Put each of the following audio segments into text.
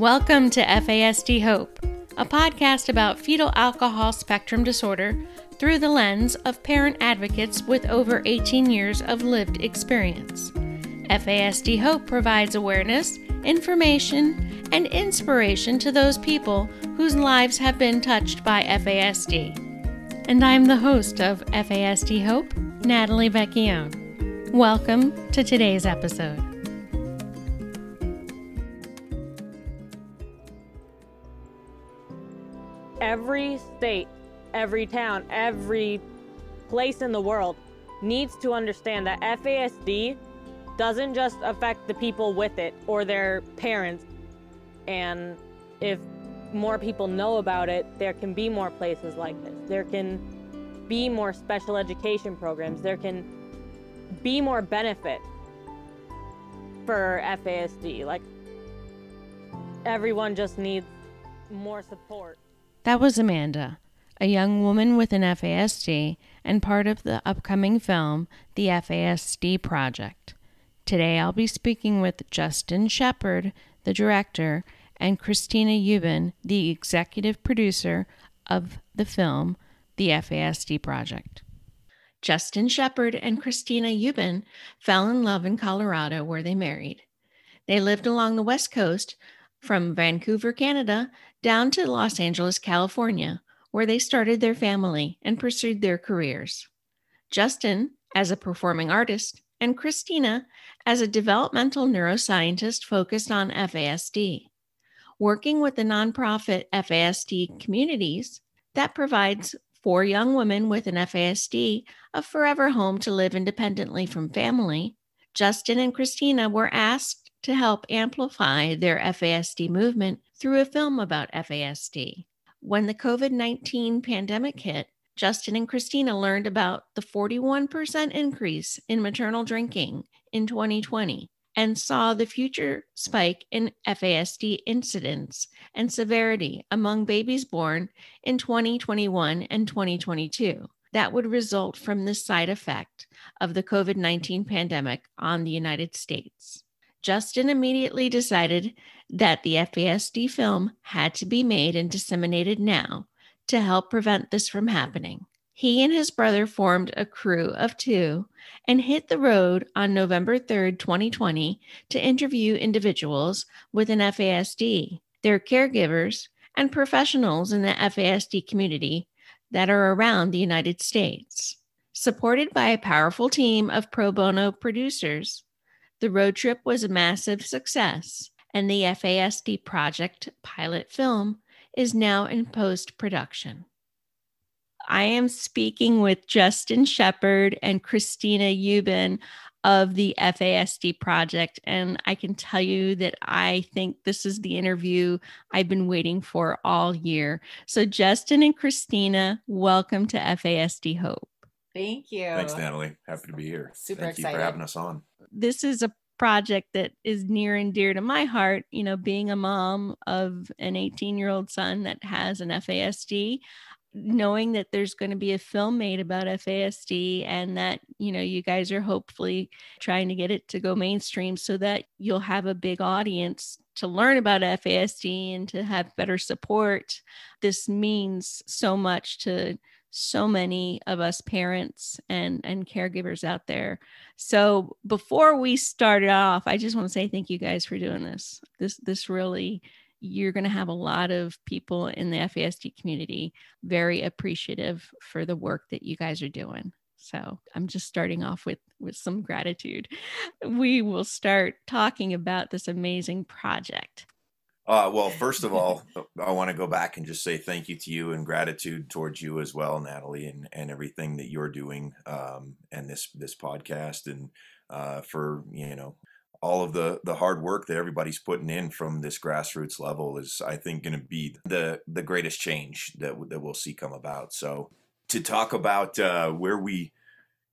Welcome to FASD Hope, a podcast about fetal alcohol spectrum disorder through the lens of parent advocates with over 18 years of lived experience. FASD Hope provides awareness, information, and inspiration to those people whose lives have been touched by FASD. And I'm the host of FASD Hope, Natalie Vecchione. Welcome to today's episode. Every state, every town, every place in the world needs to understand that FASD doesn't just affect the people with it or their parents. And if more people know about it, there can be more places like this. There can be more special education programs. There can be more benefit for FASD. Like, everyone just needs more support. That was Amanda, a young woman with an FASD and part of the upcoming film, The FASD Project. Today I'll be speaking with Justin Shepard, the director, and Christina Eubin, the executive producer of the film, The FASD Project. Justin Shepard and Christina Eubin fell in love in Colorado where they married. They lived along the West Coast from Vancouver, Canada, down to Los Angeles, California, where they started their family and pursued their careers. Justin, as a performing artist, and Christina, as a developmental neuroscientist focused on FASD, working with the nonprofit FASD communities that provides for young women with an FASD a forever home to live independently from family. Justin and Christina were asked to help amplify their FASD movement through a film about FASD. When the COVID 19 pandemic hit, Justin and Christina learned about the 41% increase in maternal drinking in 2020 and saw the future spike in FASD incidence and severity among babies born in 2021 and 2022 that would result from the side effect of the COVID 19 pandemic on the United States. Justin immediately decided that the FASD film had to be made and disseminated now to help prevent this from happening. He and his brother formed a crew of two and hit the road on November 3rd, 2020, to interview individuals with an FASD, their caregivers, and professionals in the FASD community that are around the United States. Supported by a powerful team of pro bono producers, the road trip was a massive success, and the FASD project pilot film is now in post production. I am speaking with Justin Shepard and Christina Eubin of the FASD project. And I can tell you that I think this is the interview I've been waiting for all year. So, Justin and Christina, welcome to FASD Hope. Thank you. Thanks, Natalie. Happy to be here. Super Thank excited. you for having us on. This is a project that is near and dear to my heart. You know, being a mom of an 18 year old son that has an FASD, knowing that there's going to be a film made about FASD and that, you know, you guys are hopefully trying to get it to go mainstream so that you'll have a big audience to learn about FASD and to have better support. This means so much to so many of us parents and and caregivers out there so before we started off i just want to say thank you guys for doing this this this really you're going to have a lot of people in the FASD community very appreciative for the work that you guys are doing. So I'm just starting off with with some gratitude. We will start talking about this amazing project. Uh, well, first of all, I want to go back and just say thank you to you and gratitude towards you as well, Natalie, and, and everything that you're doing um, and this this podcast and uh, for you know all of the the hard work that everybody's putting in from this grassroots level is, I think, going to be the the greatest change that that we'll see come about. So to talk about uh, where we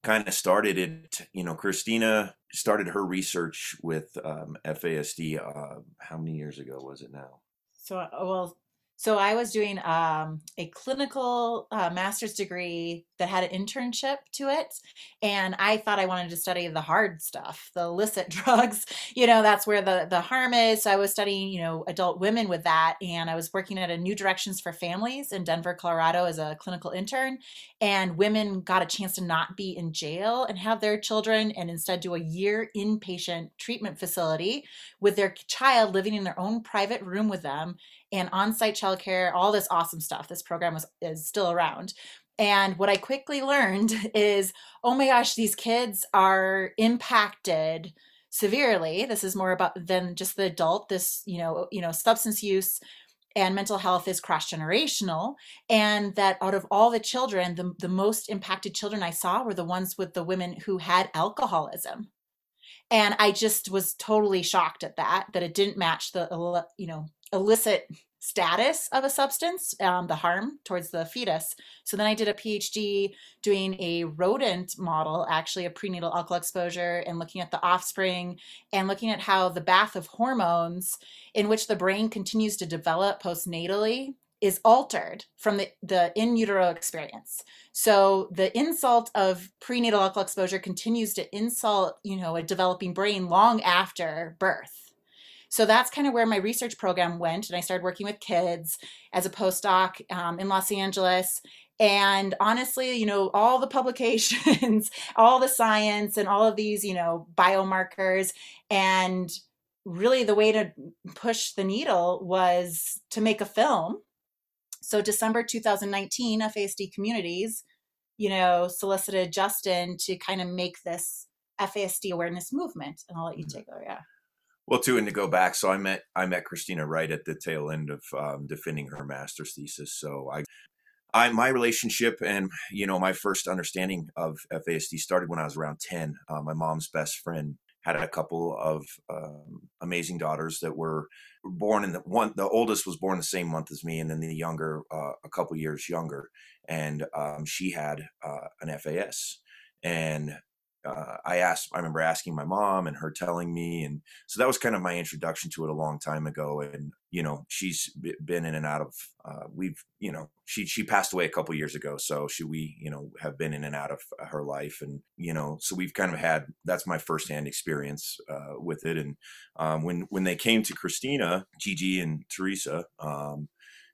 kind of started it, you know, Christina started her research with um, FASD. Uh, how many years ago was it now? So, uh, well, So I was doing um, a clinical uh, master's degree that had an internship to it, and I thought I wanted to study the hard stuff, the illicit drugs. You know, that's where the the harm is. So I was studying, you know, adult women with that, and I was working at a New Directions for Families in Denver, Colorado, as a clinical intern. And women got a chance to not be in jail and have their children, and instead do a year inpatient treatment facility with their child living in their own private room with them and on-site childcare, all this awesome stuff. This program was is still around. And what I quickly learned is, oh my gosh, these kids are impacted severely. This is more about than just the adult. This, you know, you know, substance use and mental health is cross generational and that out of all the children the, the most impacted children i saw were the ones with the women who had alcoholism and i just was totally shocked at that that it didn't match the you know illicit status of a substance, um, the harm towards the fetus. So then I did a PhD doing a rodent model, actually a prenatal alcohol exposure, and looking at the offspring and looking at how the bath of hormones in which the brain continues to develop postnatally is altered from the, the in utero experience. So the insult of prenatal alcohol exposure continues to insult, you know, a developing brain long after birth. So that's kind of where my research program went. And I started working with kids as a postdoc um, in Los Angeles. And honestly, you know, all the publications, all the science, and all of these, you know, biomarkers. And really, the way to push the needle was to make a film. So, December 2019, FASD Communities, you know, solicited Justin to kind of make this FASD awareness movement. And I'll let you mm-hmm. take over. Yeah. Well, too, and to go back, so I met I met Christina right at the tail end of um, defending her master's thesis. So I, I my relationship and you know my first understanding of FASD started when I was around ten. Uh, my mom's best friend had a couple of um, amazing daughters that were born in the one. The oldest was born the same month as me, and then the younger uh, a couple years younger, and um, she had uh, an FAS and uh, I asked, I remember asking my mom and her telling me. And so that was kind of my introduction to it a long time ago. And, you know, she's been in and out of, uh, we've, you know, she, she passed away a couple years ago. So she, we, you know, have been in and out of her life. And, you know, so we've kind of had, that's my firsthand experience uh, with it. And um, when, when they came to Christina, Gigi and Teresa, um,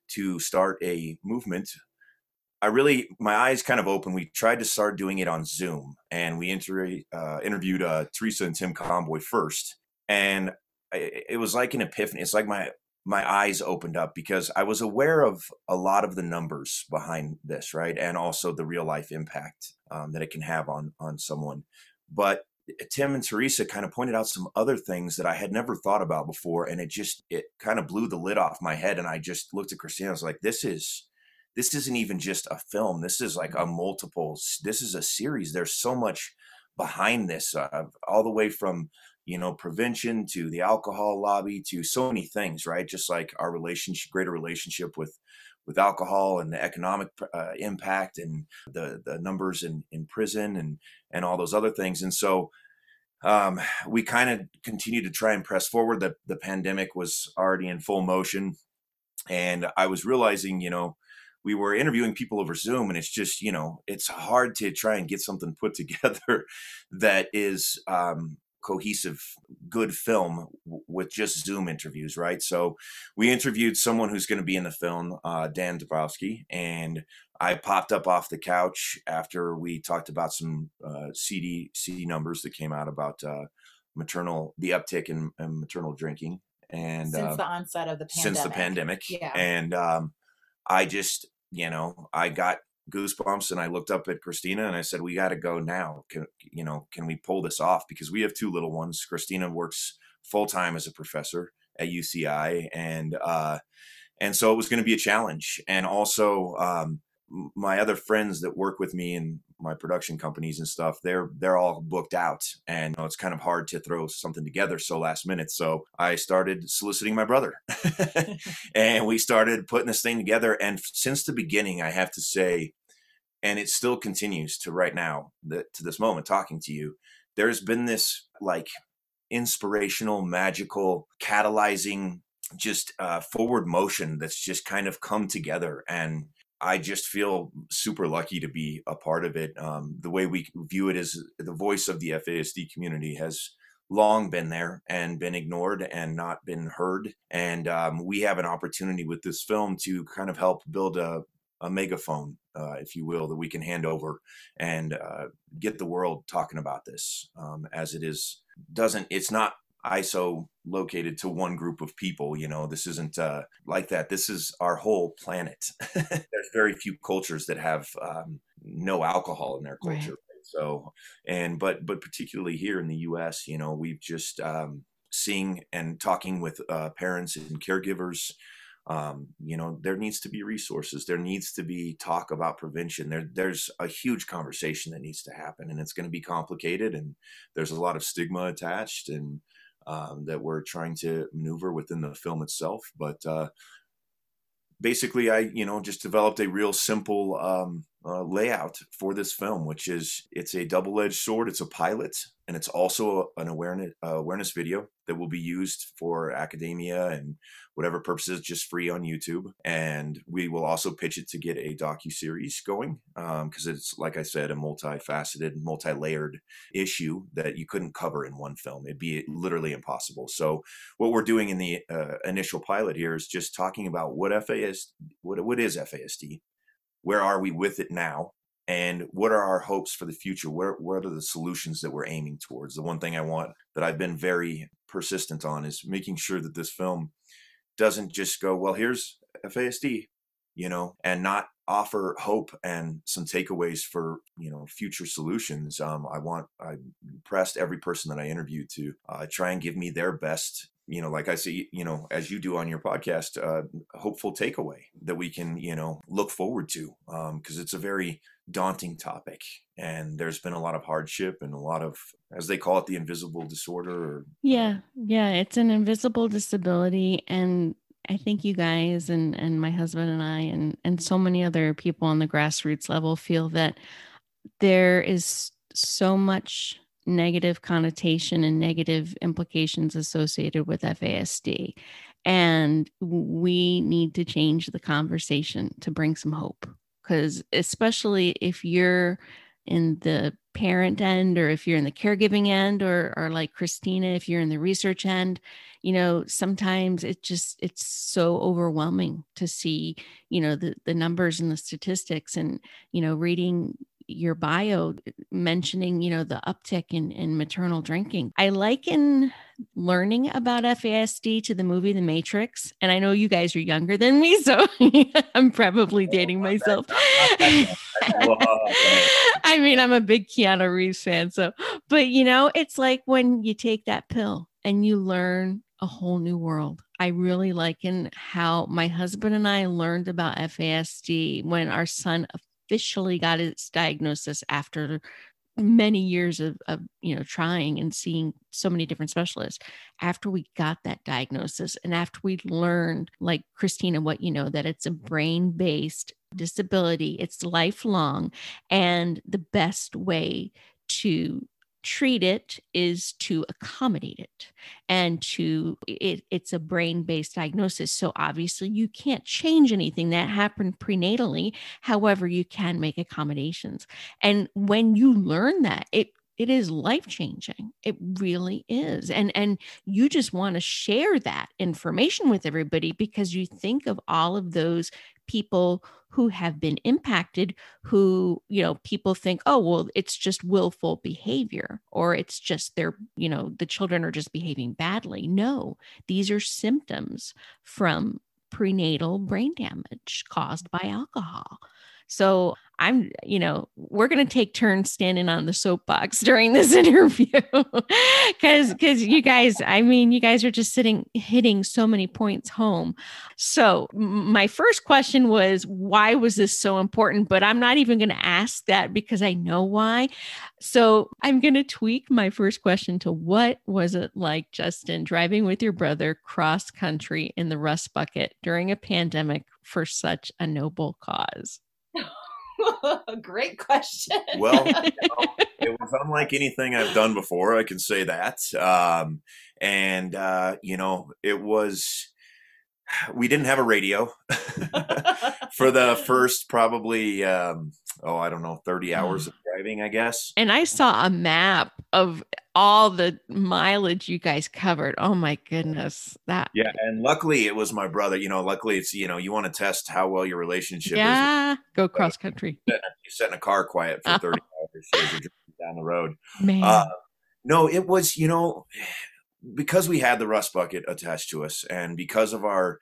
to start a movement I really my eyes kind of open. We tried to start doing it on Zoom, and we inter- uh, interviewed uh, Teresa and Tim Conboy first, and it was like an epiphany. It's like my my eyes opened up because I was aware of a lot of the numbers behind this, right, and also the real life impact um, that it can have on on someone. But Tim and Teresa kind of pointed out some other things that I had never thought about before, and it just it kind of blew the lid off my head. And I just looked at Christina. I was like, "This is." This isn't even just a film. This is like a mm-hmm. multiple. This is a series. There's so much behind this, uh, all the way from you know prevention to the alcohol lobby to so many things, right? Just like our relationship, greater relationship with with alcohol and the economic uh, impact and the the numbers in in prison and and all those other things. And so um, we kind of continued to try and press forward. The the pandemic was already in full motion, and I was realizing, you know we were interviewing people over Zoom, and it's just you know it's hard to try and get something put together that is um, cohesive, good film w- with just Zoom interviews, right? So we interviewed someone who's going to be in the film, uh, Dan Dubovsky, and I popped up off the couch after we talked about some uh, CDC numbers that came out about uh, maternal the uptick in, in maternal drinking and since uh, the onset of the pandemic. since the pandemic, yeah, and um, I just you know, I got goosebumps and I looked up at Christina and I said, "We got to go now. Can you know? Can we pull this off? Because we have two little ones. Christina works full time as a professor at UCI, and uh, and so it was going to be a challenge. And also, um, my other friends that work with me in my production companies and stuff they're they're all booked out and you know, it's kind of hard to throw something together so last minute so i started soliciting my brother. And we started putting this thing together and since the beginning i have to say and it still continues to right now that to this moment talking to you there's been this like inspirational magical catalyzing just uh, forward motion that's just kind of come together and I just feel super lucky to be a part of it. Um, the way we view it as the voice of the FASD community has long been there and been ignored and not been heard. And um, we have an opportunity with this film to kind of help build a, a megaphone, uh, if you will, that we can hand over and uh, get the world talking about this um, as it is. Doesn't it's not ISO located to one group of people. You know, this isn't uh, like that. This is our whole planet. There's very few cultures that have um, no alcohol in their culture. Right. So, and but but particularly here in the U.S., you know, we've just um, seeing and talking with uh, parents and caregivers. Um, you know, there needs to be resources. There needs to be talk about prevention. There, there's a huge conversation that needs to happen, and it's going to be complicated. And there's a lot of stigma attached, and um, that we're trying to maneuver within the film itself. But uh, basically, I you know just developed a real simple um, uh, layout for this film, which is it's a double-edged sword. It's a pilot, and it's also an awareness uh, awareness video that will be used for academia and whatever purposes, just free on YouTube. And we will also pitch it to get a docu series going because um, it's like I said, a multifaceted, multi-layered issue that you couldn't cover in one film. It'd be literally impossible. So what we're doing in the uh, initial pilot here is just talking about what FAS, what what is FASD where are we with it now and what are our hopes for the future? Where what are the solutions that we're aiming towards? The one thing i want that i've been very persistent on is making sure that this film doesn't just go well here's fasd you know and not offer hope and some takeaways for you know future solutions. Um, i want i pressed every person that i interviewed to uh, try and give me their best you know, like I say, you know, as you do on your podcast, uh, hopeful takeaway that we can, you know, look forward to, because um, it's a very daunting topic, and there's been a lot of hardship and a lot of, as they call it, the invisible disorder. Or, yeah, yeah, it's an invisible disability, and I think you guys and and my husband and I and and so many other people on the grassroots level feel that there is so much negative connotation and negative implications associated with FASD. And we need to change the conversation to bring some hope. Because, especially if you're in the parent end or if you're in the caregiving end or, or like christina if you're in the research end you know sometimes it just it's so overwhelming to see you know the the numbers and the statistics and you know reading your bio mentioning, you know, the uptick in, in maternal drinking. I liken learning about FASD to the movie The Matrix. And I know you guys are younger than me, so I'm probably dating myself. I mean, I'm a big Keanu Reeves fan. So, but you know, it's like when you take that pill and you learn a whole new world. I really liken how my husband and I learned about FASD when our son officially got its diagnosis after many years of, of you know trying and seeing so many different specialists. After we got that diagnosis and after we learned like christina what you know that it's a brain based disability it's lifelong and the best way to treat it is to accommodate it and to it, it's a brain-based diagnosis. So obviously you can't change anything that happened prenatally however you can make accommodations. And when you learn that it it is life changing it really is. And and you just want to share that information with everybody because you think of all of those people who have been impacted who you know people think oh well it's just willful behavior or it's just their you know the children are just behaving badly. No these are symptoms from prenatal brain damage caused by alcohol so I'm, you know, we're going to take turns standing on the soapbox during this interview because, because you guys, I mean, you guys are just sitting, hitting so many points home. So my first question was, why was this so important? But I'm not even going to ask that because I know why. So I'm going to tweak my first question to what was it like, Justin, driving with your brother cross country in the rust bucket during a pandemic for such a noble cause? Great question. well, you know, it was unlike anything I've done before. I can say that. Um, and, uh, you know, it was we didn't have a radio for the first probably um, oh i don't know 30 hours of driving i guess And I saw a map of all the mileage you guys covered. Oh my goodness. That yeah and luckily it was my brother you know luckily it's you know you want to test how well your relationship is yeah, go cross country. you sit in a car quiet for 30 hours down the road Man. Uh, no, it was, you know, because we had the rust bucket attached to us and because of our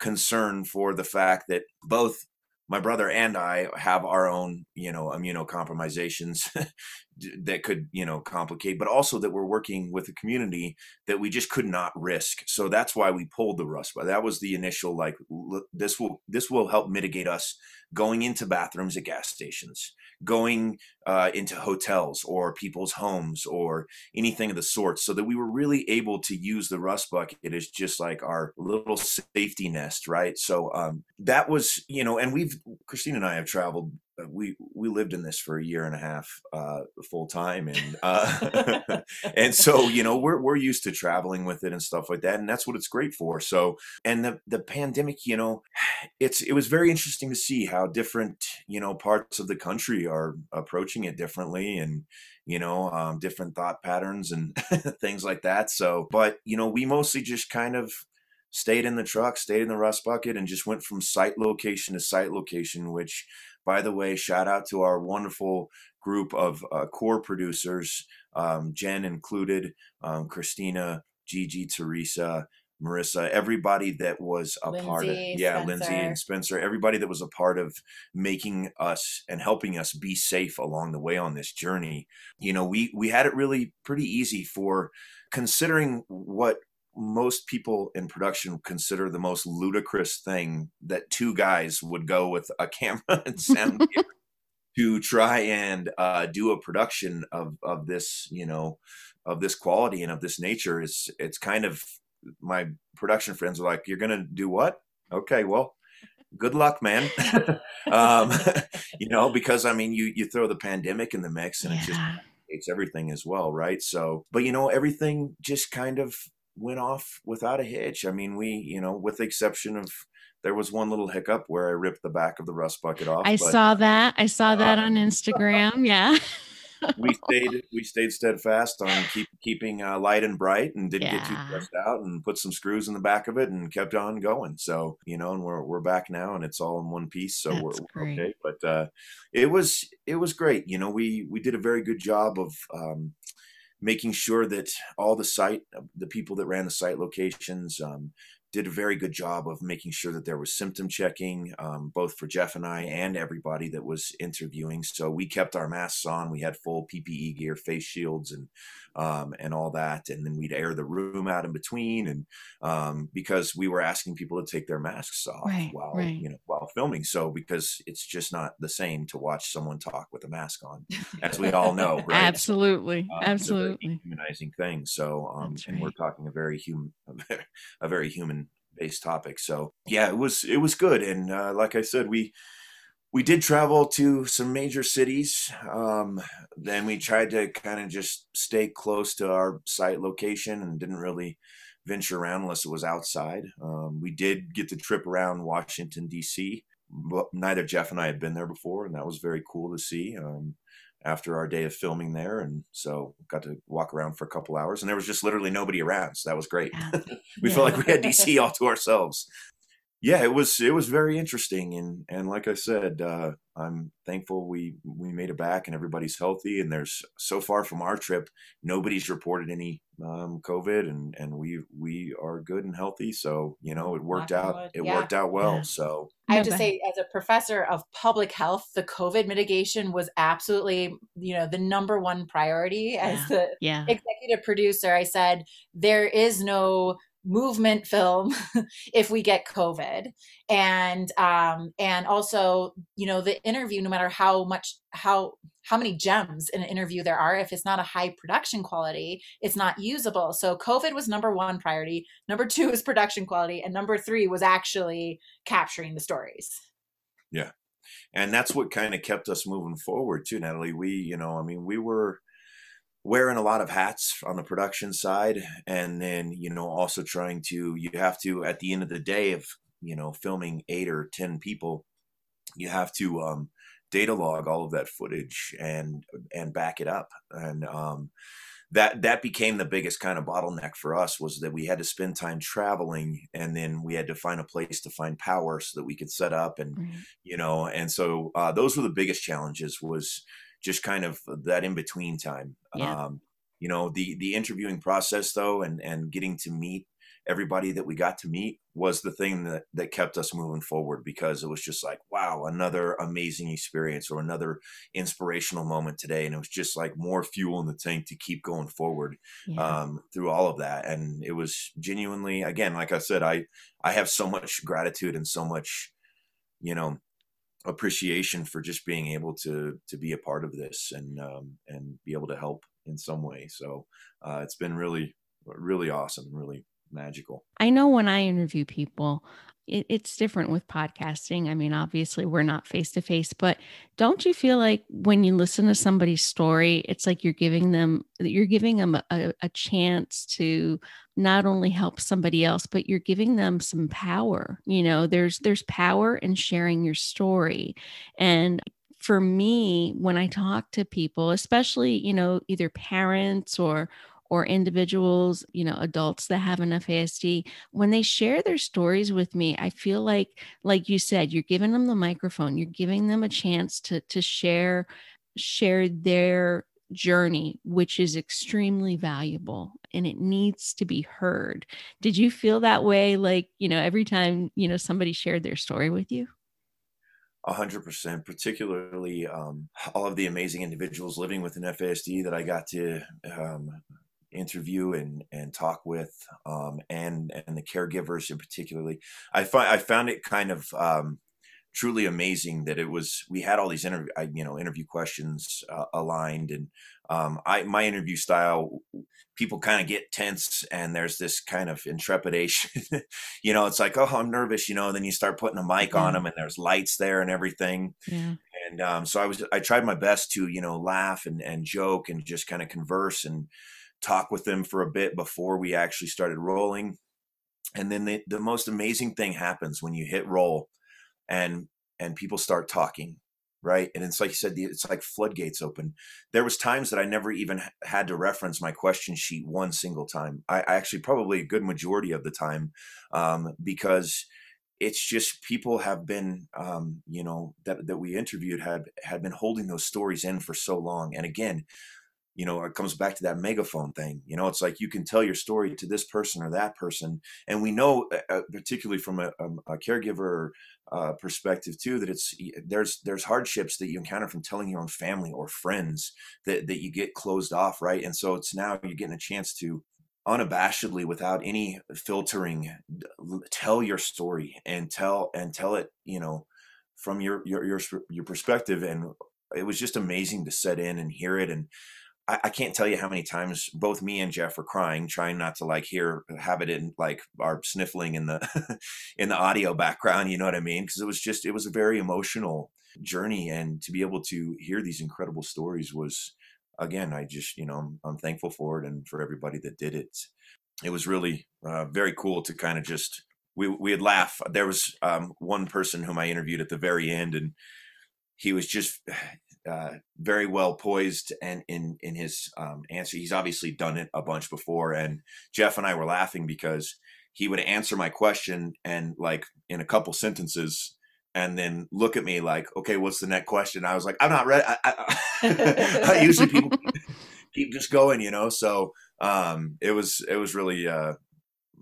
concern for the fact that both my brother and I have our own, you know, immunocompromisations that could, you know, complicate, but also that we're working with a community that we just could not risk. So that's why we pulled the rust. But that was the initial like this will this will help mitigate us going into bathrooms at gas stations, going uh, into hotels or people's homes or anything of the sort, so that we were really able to use the rust bucket as just like our little safety nest, right? So um, that was, you know, and we've Christine and I have traveled. Uh, We we lived in this for a year and a half uh, full time, and uh, and so you know we're we're used to traveling with it and stuff like that, and that's what it's great for. So and the the pandemic, you know, it's it was very interesting to see how different you know parts of the country are approaching it differently and you know um, different thought patterns and things like that so but you know we mostly just kind of stayed in the truck stayed in the rust bucket and just went from site location to site location which by the way shout out to our wonderful group of uh, core producers um, jen included um, christina gigi teresa Marissa, everybody that was a part of Lindsay, yeah, Lindsay and Spencer, everybody that was a part of making us and helping us be safe along the way on this journey. You know, we we had it really pretty easy for considering what most people in production consider the most ludicrous thing that two guys would go with a camera and sound gear to try and uh, do a production of of this, you know, of this quality and of this nature is it's kind of my production friends are like, "You're gonna do what? Okay, well, good luck, man." um, you know, because I mean, you you throw the pandemic in the mix, and it just it's everything as well, right? So, but you know, everything just kind of went off without a hitch. I mean, we, you know, with the exception of there was one little hiccup where I ripped the back of the rust bucket off. I but saw that. I saw that on Instagram. Yeah. we stayed we stayed steadfast on keep keeping uh, light and bright and didn't get too stressed out and put some screws in the back of it and kept on going. So you know, and we're we're back now and it's all in one piece. So we're, we're okay. But uh, it was it was great. You know, we we did a very good job of. Um, making sure that all the site the people that ran the site locations um, did a very good job of making sure that there was symptom checking um, both for jeff and i and everybody that was interviewing. So we kept our masks on. We had full ppe gear face shields and um, and all that and then we'd air the room out in between and um, because we were asking people to take their masks off Right, while right. you know while filming so because it's just not the same to watch someone talk with a mask on as we all know right Absolutely. um, it's a very Absolutely. humanizing thing. So, um, That's and we're talking a very human, a very, a very human based topic. So, yeah, it was it was good. And uh, like I said, we we did travel to some major cities. Um, then we tried to kind of just stay close to our site location and didn't really venture around unless it was outside. Um, we did get the trip around Washington D.C. But neither Jeff and I had been there before, and that was very cool to see. Um, after our day of filming there and so got to walk around for a couple hours and there was just literally nobody around so that was great Yeah. we Yeah. felt like we had dc all to ourselves yeah it was it was very interesting and and like i said uh i'm thankful we we made it back and everybody's healthy and there's so far from our trip nobody's reported any um covid and and we we are good and healthy so you know it worked Knock out wood. it Yeah. worked out well Yeah. so I have to say, as a professor of public health, the COVID mitigation was absolutely, you know, the number one priority. As Yeah. the Yeah. executive producer, I said, there is no movement film if we get COVID. And um, and also, you know, the interview, no matter how much how how many gems in an interview there are, if it's not a high production quality, it's not usable. So COVID was number one priority. Number two is production quality, and number three was actually capturing the stories. Yeah. And that's what kind of kept us moving forward too natalie we you know i mean we were wearing a lot of hats on the production side and then you know also trying to you have to at the end of the day of you know filming eight or ten people you have to um data log all of that footage and and back it up and um that that became the biggest kind of bottleneck for us was that we had to spend time traveling and then we had to find a place to find power so that we could set up and right. you know and so uh, those were the biggest challenges was just kind of that in between time yeah. um, you know the the interviewing process though and and getting to meet everybody that we got to meet was the thing that that kept us moving forward because it was just like wow another amazing experience or another inspirational moment today and it was just like more fuel in the tank to keep going forward yeah. um, through all of that and it was genuinely again like i said i i have so much gratitude and so much you know appreciation for just being able to to be a part of this and um, and be able to help in some way. So uh, it's been really really awesome really magical. I know when I interview people, it, it's different with podcasting. I mean, obviously, we're not face to face, but don't you feel like when you listen to somebody's story, it's like you're giving them you're giving them a, a chance to not only help somebody else, but you're giving them some power. You know, there's there's power in sharing your story, and for me when i talk to people especially you know either parents or or individuals, you know, adults that have an FASD, when they share their stories with me, I feel like, like you said, you're giving them the microphone, you're giving them a chance to to share share their journey, which is extremely valuable and it needs to be heard. Did you feel that way? Like, you know, every time, you know, somebody shared their story with you? A hundred percent, particularly um, all of the amazing individuals living with an FASD that I got to um, interview and and talk with um, and and the caregivers in particularly i find i found it kind of um, truly amazing that it was we had all these interview you know interview questions uh, aligned and um, i my interview style people kind of get tense and there's this kind of intrepidation you know it's like oh i'm nervous you know and then you start putting a mic on them and there's lights there and everything yeah. and um, so i was i tried my best to you know laugh and and joke and just kind of converse and talk with them for a bit before we actually started rolling. And then the, the most amazing thing happens when you hit roll and and people start talking right? And it's like you said it's like floodgates open. There was times that i never even had to reference my question sheet one single time. I, I actually probably a good majority of the time um, because it's just people have been um, you know that, that we interviewed had had been holding those stories in for so long. And again you know, it comes back to that megaphone thing. You know, it's like you can tell your story to this person or that person, and we know, uh, uh particularly from a, um, a caregiver uh, perspective too, that it's there's there's hardships that you encounter from telling your own family or friends that that you get closed off, right? And so it's now you're getting a chance to unabashedly without any filtering tell your story and tell and tell it you know from your your your, your perspective and it was just amazing to set in and hear it and I, I, can't tell you how many times both me and Jeff were crying, trying not to like hear have it in like our sniffling in the in the audio background. You know what I mean? Because it was just it was a very emotional journey, and to be able to hear these incredible stories was again, I just you know I'm, I'm thankful for it and for everybody that did it. It was really uh, very cool to kind of just we we would laugh. There was um, one person whom I interviewed at the very end, and he was just uh, very well poised and in in his um, answer. He's obviously done it a bunch before, and Jeff and I were laughing because he would answer my question and like in a couple sentences and then look at me like, okay, what's the next question? I was like, I'm not ready. I, I, I usually people keep just going, you know. So um, it was it was really uh,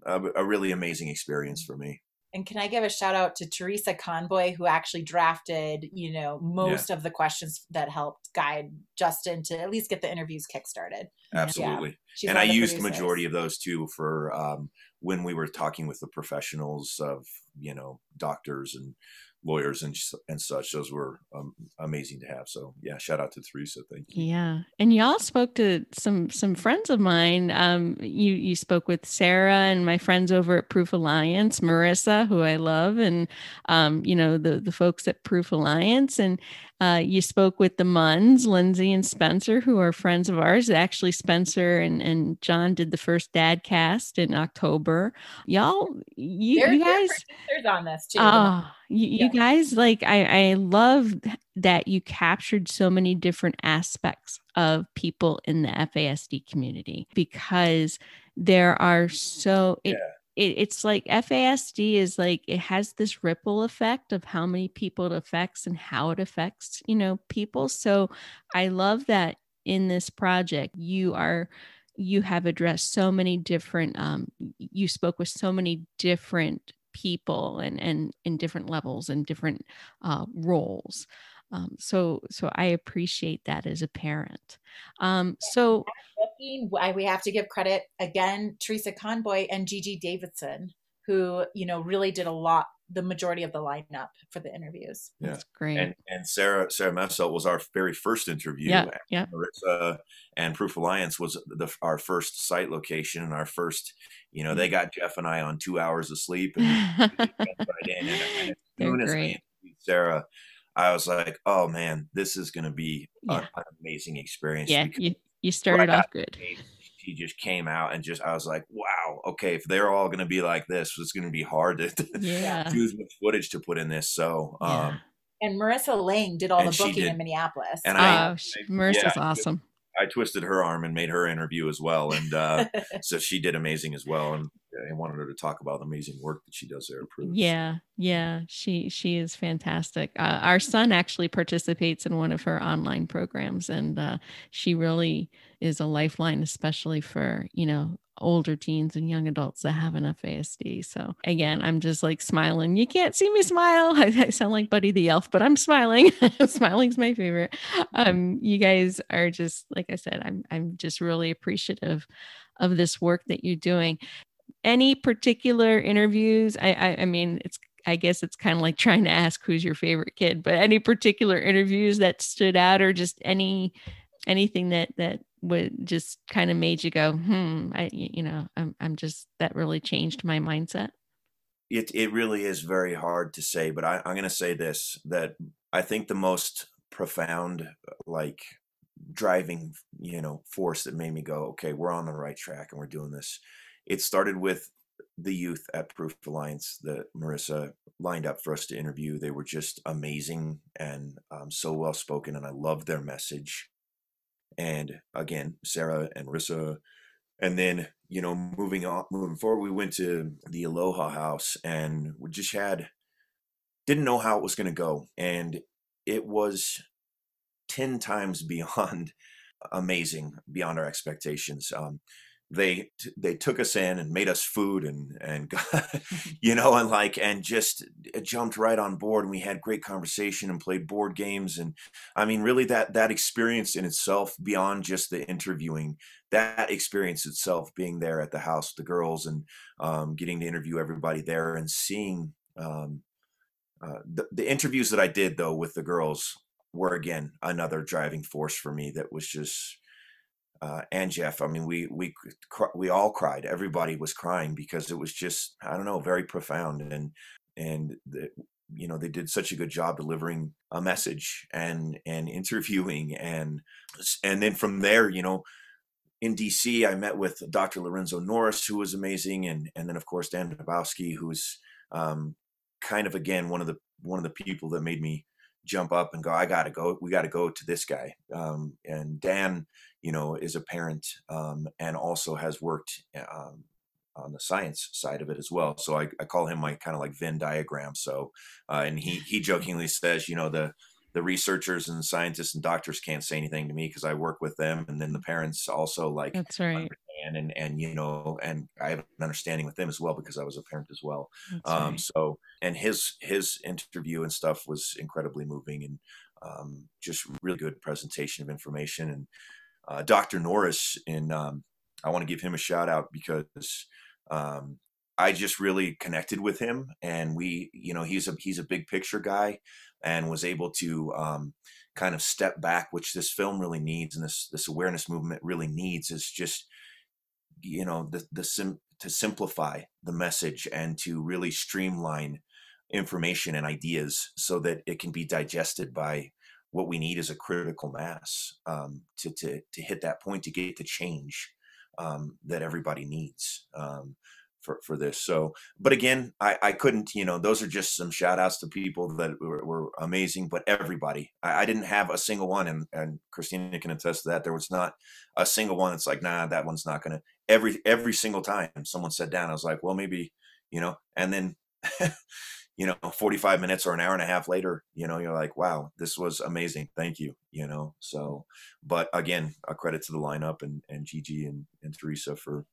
a, a really amazing experience for me and can I give a shout out to Teresa Conboy, who actually drafted, you know, most yeah. of the questions that helped guide Justin to at least get the interviews kickstarted. Absolutely. Yeah. And I used the majority of those too for um, when we were talking with the professionals of, you know, doctors and lawyers and and such. Those were um, amazing to have. So yeah, shout out to Teresa. Thank you. Yeah, and y'all spoke to some some friends of mine. Um, you you spoke with Sarah and my friends over at Proof Alliance, Marissa, who I love, and um, you know the the folks at Proof Alliance, and uh, you spoke with the Munns, Lindsay and Spencer, who are friends of ours. Actually, Spencer and, and John did the first Dad cast in October. Y'all, you, you guys on this too. Uh, you, yeah. you guys, like, I, I love that you captured so many different aspects of people in the FASD community because there are so it, yeah it, it's like FASD is like it has this ripple effect of how many people it affects and how it affects, you know, people. So I love that in this project you are you have addressed so many different um, you spoke with so many different people and and in different levels and different uh, roles um, so so i appreciate that as a parent um, so we have to give credit again, Teresa Conboy and Gigi Davidson, who you know really did a lot, the majority of the lineup for the interviews. Yeah. That's great. And, and Sarah Sarah Messelt was our very first interview. Yeah, yeah. Marissa and Proof Alliance was the, our first site location and our first. You know, they got Jeff and I on two hours of sleep. And, right in. and, and as soon as I Sarah, I was like, oh man, this is going to be yeah. an amazing experience. Yeah, you, you started off good. He just came out and just I was like, wow, okay, if they're all going to be like this, it's going to be hard to, to yeah. choose which footage to put in this. So, um, and Marissa Lang did all the booking did. in Minneapolis. And I, oh, Marissa's yeah, awesome. I twisted her arm and made her interview as well, and uh, so she did amazing as well. And I wanted her to talk about the amazing work that she does there. Yeah, yeah, she she is fantastic. Uh, our son actually participates in one of her online programs, and uh, she really is a lifeline, especially for you know older teens and young adults that have an FASD. So again, I'm just like smiling. You can't see me smile. I, I sound like Buddy the Elf, but I'm smiling. Smiling's my favorite. Um, you guys are just like I said. I'm I'm just really appreciative of this work that you're doing. Any particular interviews? I I, I mean, it's I guess it's kind of like trying to ask who's your favorite kid, but any particular interviews that stood out or just any anything that that would just kind of made you go, hmm, I, you know, I'm, I'm just, that really changed my mindset? It, it really is very hard to say, but I, I'm going to say this, that I think the most profound, like driving, you know, force that made me go, okay, we're on the right track and we're doing this. It started with the youth at Proof Alliance that Marissa lined up for us to interview. They were just amazing and um, so well spoken, and I loved their message. And again sarah and rissa and then you know moving on moving forward we went to the aloha house and we just had didn't know how it was going to go. And it was 10 times beyond amazing beyond our expectations. Um, they they took us in and made us food and and you know and like and just uh, jumped right on board and we had great conversation and played board games and i mean really that that experience in itself beyond just the interviewing that experience itself being there at the house with the girls and um, getting to interview everybody there and seeing um, uh, the, the interviews that i did though with the girls were again another driving force for me that was just uh, and Jeff. I mean, we we we all cried. Everybody was crying because it was just I don't know, very profound and and the, you know they did such a good job delivering a message and and interviewing and and then from there, you know. In DC, I met with Dr. Lorenzo Norris, who was amazing, and and then of course Dan Dubovsky, who's um, kind of again one of the one of the people that made me jump up and go, I got to go. We got to go to this guy. Um, and Dan, you know, is a parent um, and also has worked um, on the science side of it as well. So I, I call him my kind of like Venn diagram. So, uh, and he he jokingly says, you know, the the researchers and scientists and doctors can't say anything to me because I work with them, and then the parents also like that's right. And, and you know, and I have an understanding with them as well because I was a parent as well. Um, right. So, and his his interview and stuff was incredibly moving and um, just really good presentation of information and uh, Dr. Norris, and um, I want to give him a shout out because um, I just really connected with him, and we, you know, he's a he's a big picture guy, and was able to um, kind of step back, which this film really needs, and this this awareness movement really needs, is just, you know, the the sim to simplify the message and to really streamline information and ideas so that it can be digested by what we need is a critical mass um, to, to to hit that point to get the change um, that everybody needs um, for, for this. So, but again, I, I couldn't, you know, those are just some shout outs to people that were, were amazing, but everybody, I, I, didn't have a single one. And, and Christina can attest to that. There was not a single one. It's like, nah, that one's not going to every, every single time someone sat down, I was like, well, maybe, you know, and then, you know 45 minutes or an hour and a half later you know you're like wow this was amazing thank you you know so but again a credit to the lineup and and gigi and, and teresa for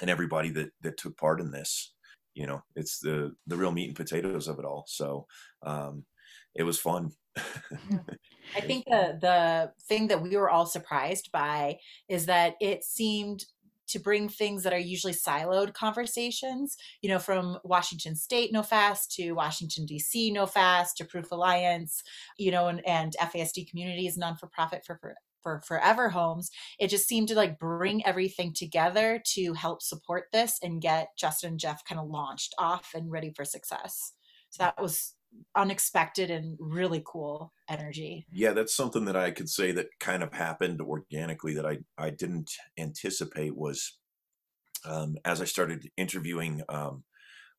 and everybody that that took part in this you know it's the the real meat and potatoes of it all so um it was fun i think the the thing that we were all surprised by is that it seemed to bring things that are usually siloed conversations, you know, from Washington State NOFAS to Washington D.C. NOFAS to Proof Alliance, you know, and, and FASD communities, non for profit for, for for forever homes it just seemed to like bring everything together to help support this and get justin and jeff kind of launched off and ready for success so that was unexpected and really cool energy. Yeah, that's something that I could say that kind of happened organically that I I didn't anticipate was um, as I started interviewing um,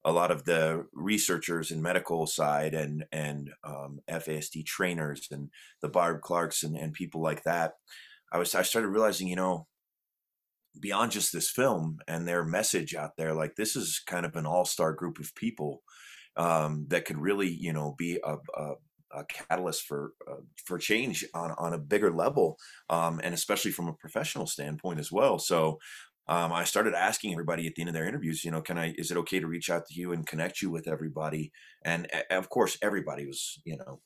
a lot of the researchers in medical side and and um, FASD trainers and the Barb Clarks and, and people like that. I was I started realizing, you know, beyond just this film and their message out there, like this is kind of an all star group of people um, that could really, you know, be a, a, a catalyst for uh, for change on on a bigger level, um, and especially from a professional standpoint as well. So. Um, I started asking everybody at the end of their interviews, you know, can I, is it okay to reach out to you and connect you with everybody? And of course, everybody was, you know,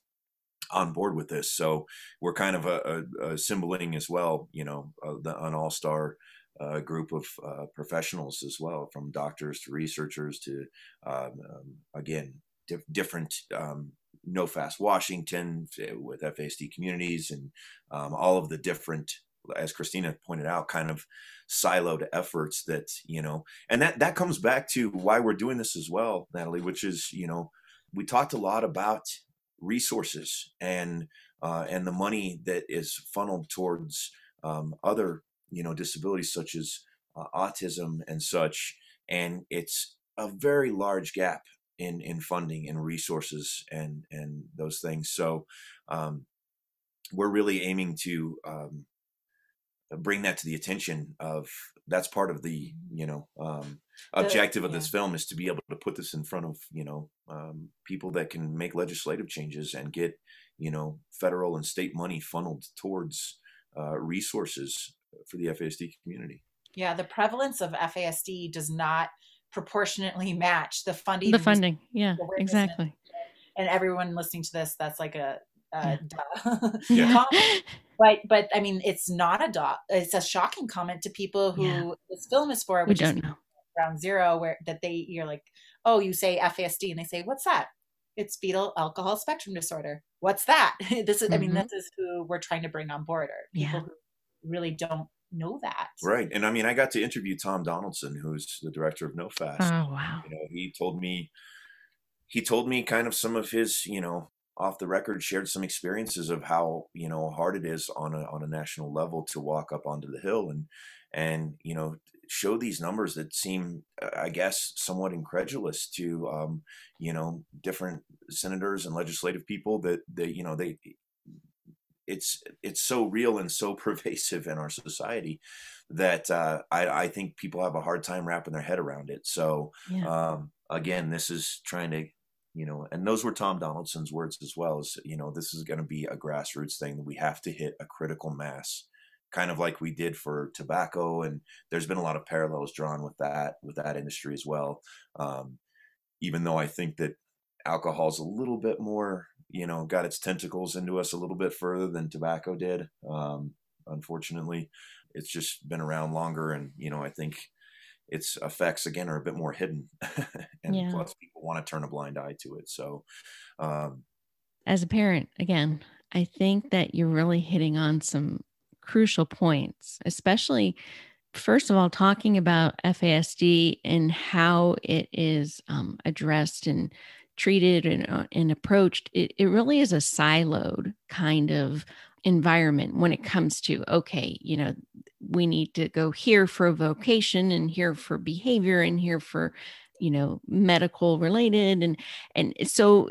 on board with this. So we're kind of a, a, a as well, you know, uh, the, an all star a group of uh, professionals as well, from doctors to researchers to, um, um, again, di- different um, NOFAS Washington with FASD communities and um, all of the different, as Christina pointed out, kind of siloed efforts that, you know, and that, that comes back to why we're doing this as well, Natalie, which is, you know, we talked a lot about resources and uh, and the money that is funneled towards um, other you know disabilities such as uh, autism and such and it's a very large gap in in funding and resources and and those things. So um, we're really aiming to um, bring that to the attention of that's part of the you know um, objective of this film is to be able to put this in front of you know um, people that can make legislative changes and get you know federal and state money funneled towards uh, resources for the FASD community. Yeah, the prevalence of FASD does not proportionately match the funding. The funding, yeah, exactly. And everyone listening to this, that's like a, a yeah. but but I mean, it's not a dot. It's a shocking comment to people who yeah. this film is for. Which we don't know. Ground zero, where that they you're like, oh, you say FASD, and they say, what's that? It's fetal alcohol spectrum disorder. What's that? this is. Mm-hmm. I mean, mm-hmm. this is who we're trying to bring on board. Or people yeah. who really don't know that. Right. And I mean, I got to interview Tom Donaldson, who's the director of NOFAS. Oh, wow. You know, he told me, he told me kind of some of his, you know, off the record shared some experiences of how, you know, hard it is on a, on a national level to walk up onto the hill and, and, you know, show these numbers that seem, I guess, somewhat incredulous to, um, you know, different senators and legislative people that they, you know, they, it's it's so real and so pervasive in our society that uh, I, I, think people have a hard time wrapping their head around it. So yeah. um, again, this is trying to, you know, and those were Tom Donaldson's words as well. As you know, this is going to be a grassroots thing that we have to hit a critical mass, kind of like we did for tobacco. And there's been a lot of parallels drawn with that with that industry as well. Um, even though I think that alcohol is a little bit more you know got its tentacles into us a little bit further than tobacco did. Um, unfortunately, it's just been around longer, and you know I think its effects again are a bit more hidden, and Yeah. plus people want to turn a blind eye to it. So, um, As a parent, again, I think that you're really hitting on some crucial points, especially first of all, talking about FASD and how it is um, addressed and treated and, uh, and approached. It, it really is a siloed kind of environment when it comes to okay you know we need to go here for vocation and here for behavior and here for you know medical related. And and so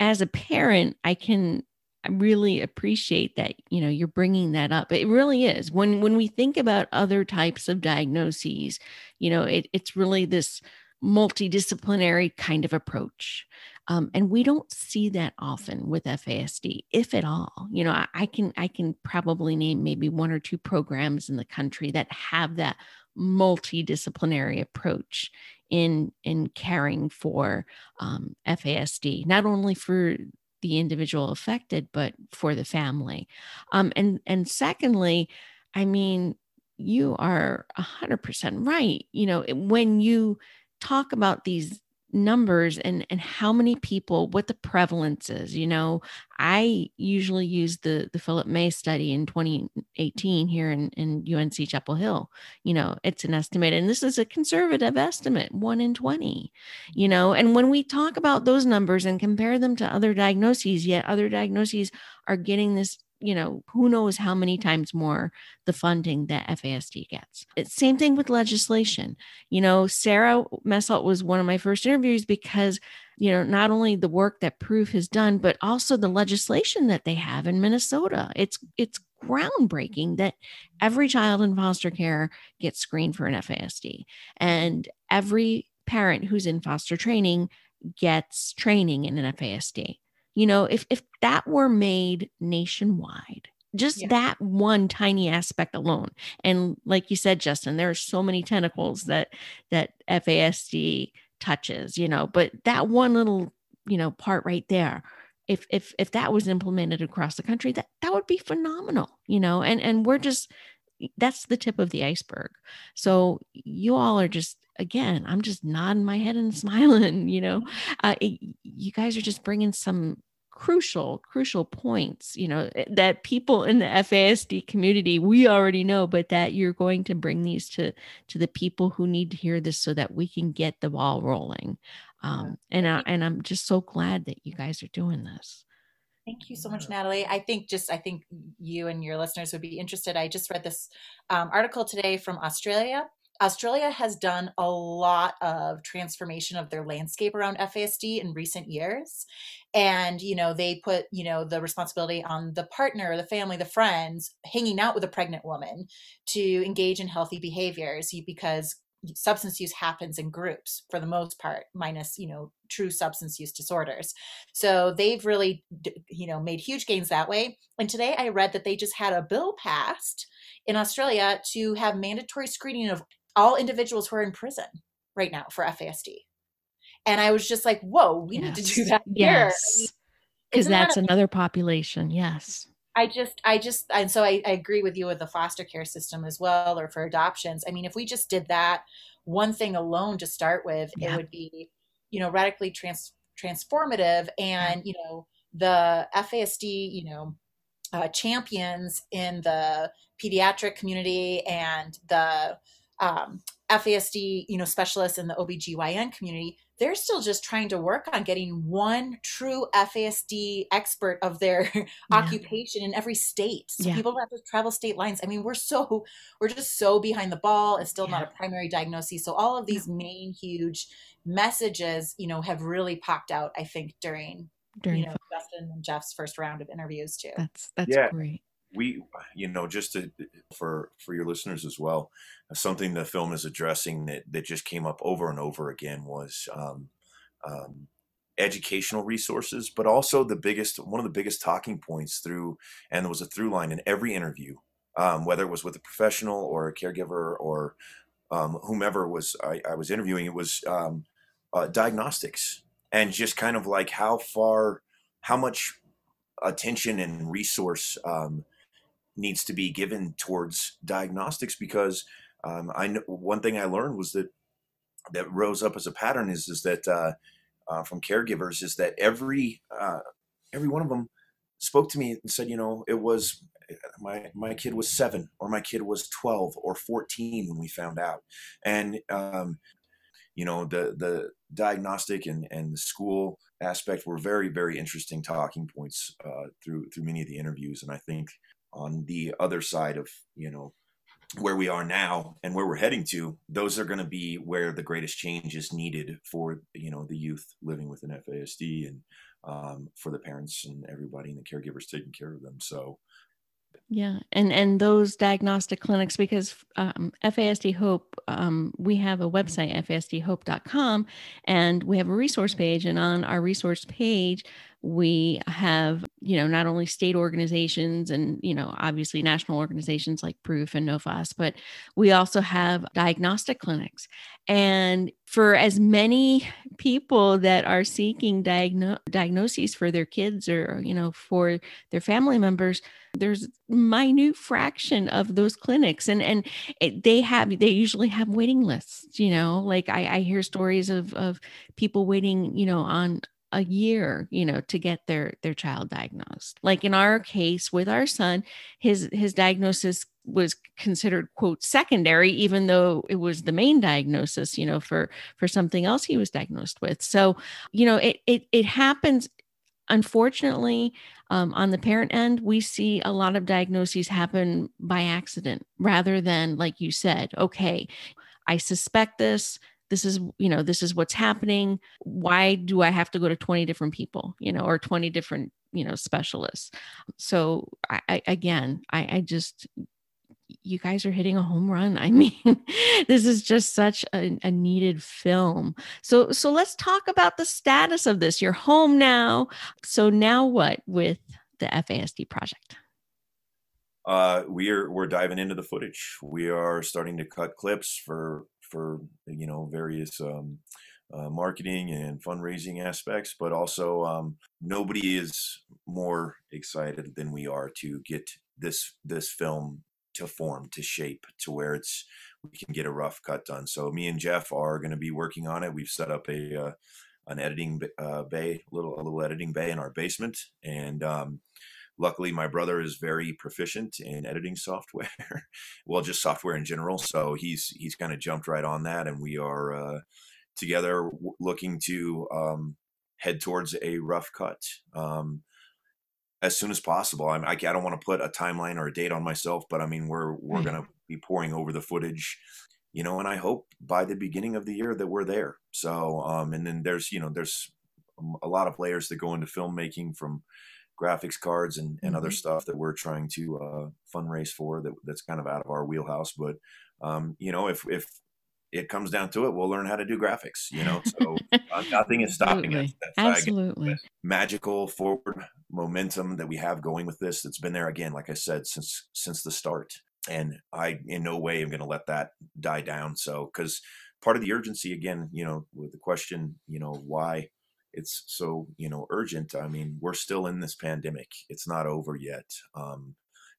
as a parent i can really appreciate that you know you're bringing that up. It really is. When when we think about other types of diagnoses you know it, it's really this multidisciplinary kind of approach um, and we don't see that often with FASD, if at all. You know, I, I can I can probably name maybe one or two programs in the country that have that multidisciplinary approach in in caring for um, FASD, not only for the individual affected, but for the family. Um, and and secondly, I mean, you are hundred percent right. You know, when you talk about these numbers and and how many people what the prevalence is you know? I usually use the the philip may study in 2018 here in, in unc chapel hill. You know it's an estimate and this is a conservative estimate 1 in 20 you know? And when we talk about those numbers and compare them to other diagnoses yet other diagnoses are getting this you know, who knows how many times more the funding that FASD gets. It's same thing with legislation. You know, Sarah Messelt was one of my first interviews because, you know, not only the work that Proof has done, but also the legislation that they have in Minnesota. It's it's groundbreaking that every child in foster care gets screened for an FASD and every parent who's in foster training gets training in an FASD you know if if that were made nationwide just Yeah. that one tiny aspect alone and like you said justin there are so many tentacles that that fasd touches you know but that one little you know part right there if if if that was implemented across the country that that would be phenomenal you know and and we're just that's the tip of the iceberg. So you all are just again i'm just nodding my head and smiling you know? Uh, y- you guys are just bringing some crucial crucial points you know eh, that people in the FASD community we already know but that you're going to bring these to to the people who need to hear this so that we can get the ball rolling. Um, and I, and I'm just so glad that you guys are doing this Thank you so much, Natalie. I think just I think you and your listeners would be interested. I just read this um, article today from Australia. Australia has done a lot of transformation of their landscape around FASD in recent years. And, you know, they put, you know, the responsibility on the partner, the family, the friends hanging out with a pregnant woman to engage in healthy behaviors because substance use happens in groups for the most part minus you know true substance use disorders. So they've really you know made huge gains that way. And today i read that they just had a bill passed in australia to have mandatory screening of all individuals who are in prison right now for fasd and i was just like whoa we need to do that here. Yes. because isn't that that's another population yes I just, I just, and so I, I agree with you with the foster care system as well, or for adoptions. I mean, if we just did that one thing alone to start with, Yeah. it would be, you know, radically trans transformative, and you know, the FASD, you know, uh, champions in the pediatric community and the um, FASD, you know, specialists in the OBGYN community, they're still just trying to work on getting one true FASD expert of their occupation in every state. So Yeah. people don't have to travel state lines. I mean, we're so we're just so behind the ball. It's still not a primary diagnosis. So all of these main huge messages, you know, have really popped out, I think, during during you know Justin and Jeff's first round of interviews too. that's that's Yeah. great we you know just to for for your listeners as well something the film is addressing that that just came up over and over again was um, um, educational resources but also the biggest one of the biggest talking points through and there was a through line in every interview um, whether it was with a professional or a caregiver or um, whomever was I, I was interviewing it was um, uh, diagnostics. And just kind of like how far how much attention and resource um, needs to be given towards diagnostics because um, I know one thing I learned was that that rose up as a pattern is is that uh, uh, from caregivers is that every uh, every one of them spoke to me and said, you know, it was my my kid was seven or my kid was 12 or 14 when we found out. And um, you know the the diagnostic and and the school aspect were very very interesting talking points uh, through through many of the interviews. And i think on the other side of you know where we are now and where we're heading to those are going to be where the greatest change is needed for you know the youth living with an fasd and um, for the parents and everybody and the caregivers taking care of them. So yeah, and and those diagnostic clinics because um, FASD Hope, um, we have a website fasdhope.com, and we have a resource page, and on our resource page, we have you know not only state organizations and you know obviously national organizations like proof and nofas but we also have diagnostic clinics. And for as many people that are seeking diagno- diagnoses for their kids or you know for their family members there's minute fraction of those clinics. And and it, they have they usually have waiting lists you know like i, I hear stories of of people waiting you know on a year you know to get their their child diagnosed. Like in our case with our son his his diagnosis was considered quote secondary even though it was the main diagnosis you know for for something else he was diagnosed with. So you know it it, it happens unfortunately um, on the parent end we see a lot of diagnoses happen by accident rather than like you said okay i suspect this this is you know this is what's happening why do i have to go to 20 different people you know or 20 different you know specialists so I, I again I, I just you guys are hitting a home run. I mean, this is just such a, a, needed film. So, so let's talk about the status of this. You're home now. So now what with the FASD project? Uh, we are we're diving into the footage. We are starting to cut clips for for you know various um, uh, marketing and fundraising aspects, but also um, nobody is more excited than we are to get this this film to form to shape to where it's we can get a rough cut done. So me and Jeff are going to be working on it. We've set up a uh, an editing uh, bay, little a little editing bay in our basement, and um, luckily my brother is very proficient in editing software well just software in general so he's he's kind of jumped right on that and we are uh, together w- looking to um, head towards a rough cut um, as soon as possible I, I, don't want to put a timeline or a date on myself but i mean we're we're mm-hmm. going to be pouring over the footage you know and i hope by the beginning of the year that we're there so um and then there's you know there's a lot of layers that go into filmmaking from graphics cards and, and mm-hmm. other stuff that we're trying to uh, fundraise for that that's kind of out of our wheelhouse. But um, you know, if if it comes down to it, we'll learn how to do graphics. You know, so uh, nothing is stopping us. That's Absolutely, magical forward momentum that we have going with this. That's been there again, like I said, since since the start. And I, in no way, am going to let that die down. So, because part of the urgency, again, you know, with the question, you know, why it's so you know urgent i mean we're still in this pandemic it's not over yet um,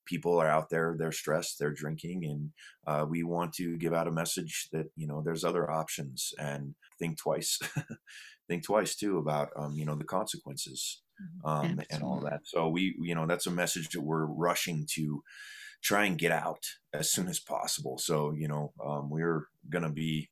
people are out there they're stressed they're drinking and uh, we want to give out a message that you know there's other options and think twice think twice too about um, you know the consequences mm-hmm. um, and all that so we you know that's a message that we're rushing to try and get out as soon as possible so you know um, we're gonna be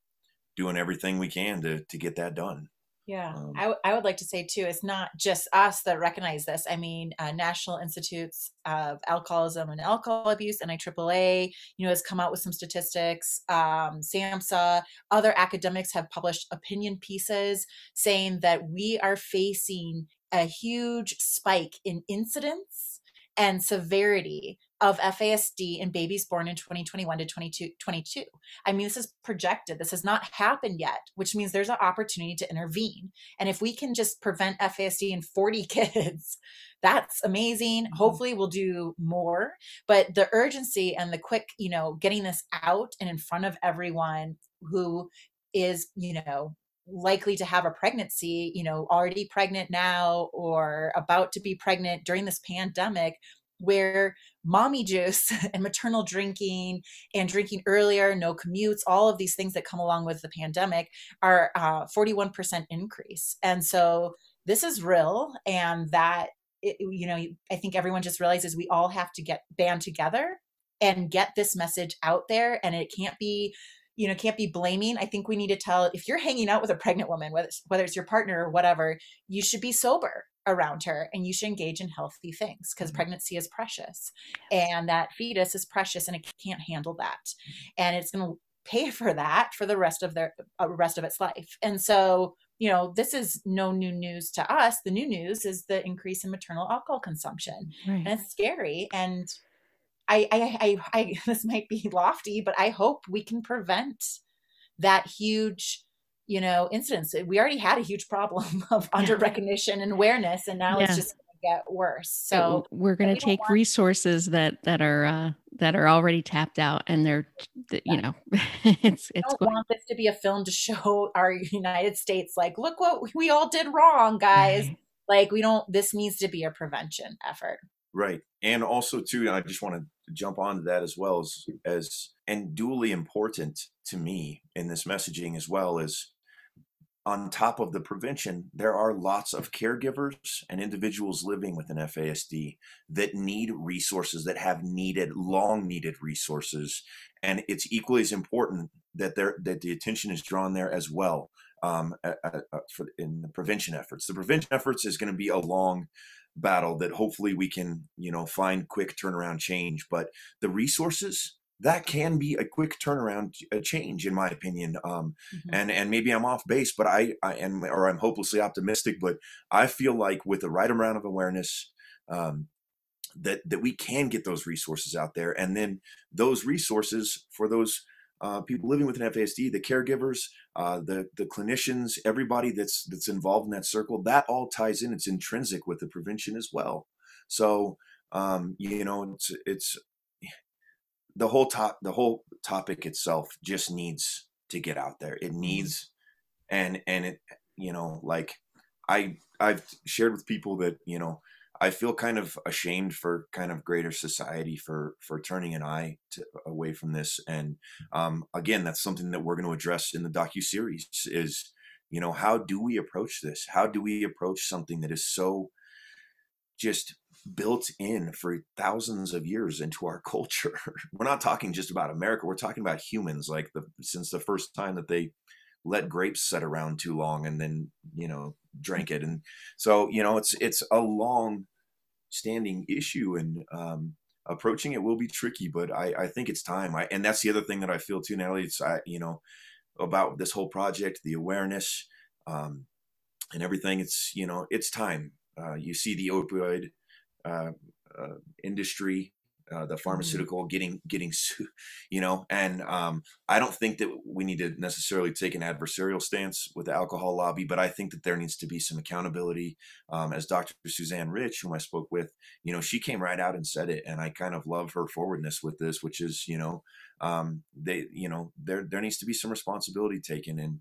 doing everything we can to to get that done yeah, um, I, w- I would like to say too, it's not just us that recognize this. I mean, uh, National Institutes of Alcoholism and Alcohol Abuse, NIAAA, you know, has come out with some statistics. Um, SAMHSA, other academics have published opinion pieces saying that we are facing a huge spike in incidence and severity of FASD in babies born in 2021 to 2022. I mean, this is projected. This has not happened yet, which means there's an opportunity to intervene. And if we can just prevent FASD in 40 kids, that's amazing. Mm-hmm. Hopefully, we'll do more. But the urgency and the quick, you know, getting this out and in front of everyone who is, you know, likely to have a pregnancy, you know, already pregnant now or about to be pregnant during this pandemic where mommy juice and maternal drinking and drinking earlier, no commutes, all of these things that come along with the pandemic are uh, 41% increase. And so this is real and that it, you know i think everyone just realizes we all have to get band together and get this message out there and it can't be you know can't be blaming i think we need to tell if you're hanging out with a pregnant woman whether it's, whether it's your partner or whatever you should be sober around her and you should engage in healthy things because mm-hmm. pregnancy is precious and that fetus is precious and it can't handle that mm-hmm. and it's going to pay for that for the rest of their uh, rest of its life and so you know this is no new news to us the new news is the increase in maternal alcohol consumption right. and it's scary and I, I, I, I, this might be lofty, but I hope we can prevent that huge, you know, incidents. We already had a huge problem of under recognition and awareness, and now yeah. it's just gonna get worse. So we're going to take want- resources that that are uh, that are already tapped out, and they're you know it's it's. don't going- want this to be a film to show our United States like, look what we all did wrong, guys. Right. Like we don't. This needs to be a prevention effort. Right. And also too, I just want to jump onto that as well as as and duly important to me in this messaging as well as on top of the prevention, there are lots of caregivers and individuals living with an FASD that need resources, that have needed, long needed resources. And it's equally as important that there that the attention is drawn there as well um, uh, uh, for, in the prevention efforts. The prevention efforts is going to be a long battle that hopefully we can you know find quick turnaround change but the resources that can be a quick turnaround a change in my opinion um, mm-hmm. and and maybe i'm off base but i i am or i'm hopelessly optimistic but i feel like with the right amount of awareness um, that that we can get those resources out there and then those resources for those uh, people living with an FASD, the caregivers, uh, the the clinicians, everybody that's that's involved in that circle, that all ties in. It's intrinsic with the prevention as well. So um, you know, it's it's the whole top the whole topic itself just needs to get out there. It mm-hmm. needs and and it you know like I I've shared with people that you know I feel kind of ashamed for kind of greater society for for turning an eye to, away from this. And um, again, that's something that we're going to address in the docu series. Is you know how do we approach this? How do we approach something that is so just built in for thousands of years into our culture? we're not talking just about America. We're talking about humans. Like the since the first time that they let grapes set around too long and then you know drank it and so you know it's it's a long standing issue and um, approaching it will be tricky, but I, I think it's time. I, and that's the other thing that I feel too, Natalie. It's I, you know about this whole project, the awareness um, and everything. It's you know it's time. Uh, you see the opioid uh, uh, industry uh, the mm-hmm. pharmaceutical getting getting you know and um, i don't think that we need to necessarily take an adversarial stance with the alcohol lobby but i think that there needs to be some accountability um, as dr suzanne rich whom i spoke with you know she came right out and said it and i kind of love her forwardness with this which is you know um, they you know there there needs to be some responsibility taken and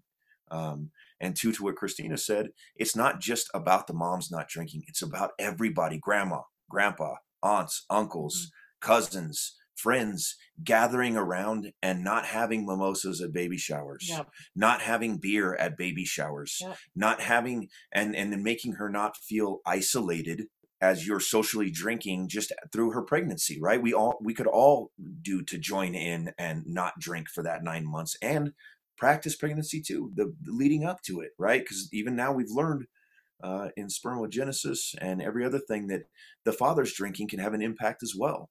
um, and two to what christina said it's not just about the moms not drinking it's about everybody grandma grandpa aunts uncles mm-hmm cousins, friends gathering around and not having mimosas at baby showers yep. not having beer at baby showers yep. not having and and then making her not feel isolated as you're socially drinking just through her pregnancy right we all we could all do to join in and not drink for that 9 months and practice pregnancy too the, the leading up to it right cuz even now we've learned uh, in spermogenesis and every other thing that the father's drinking can have an impact as well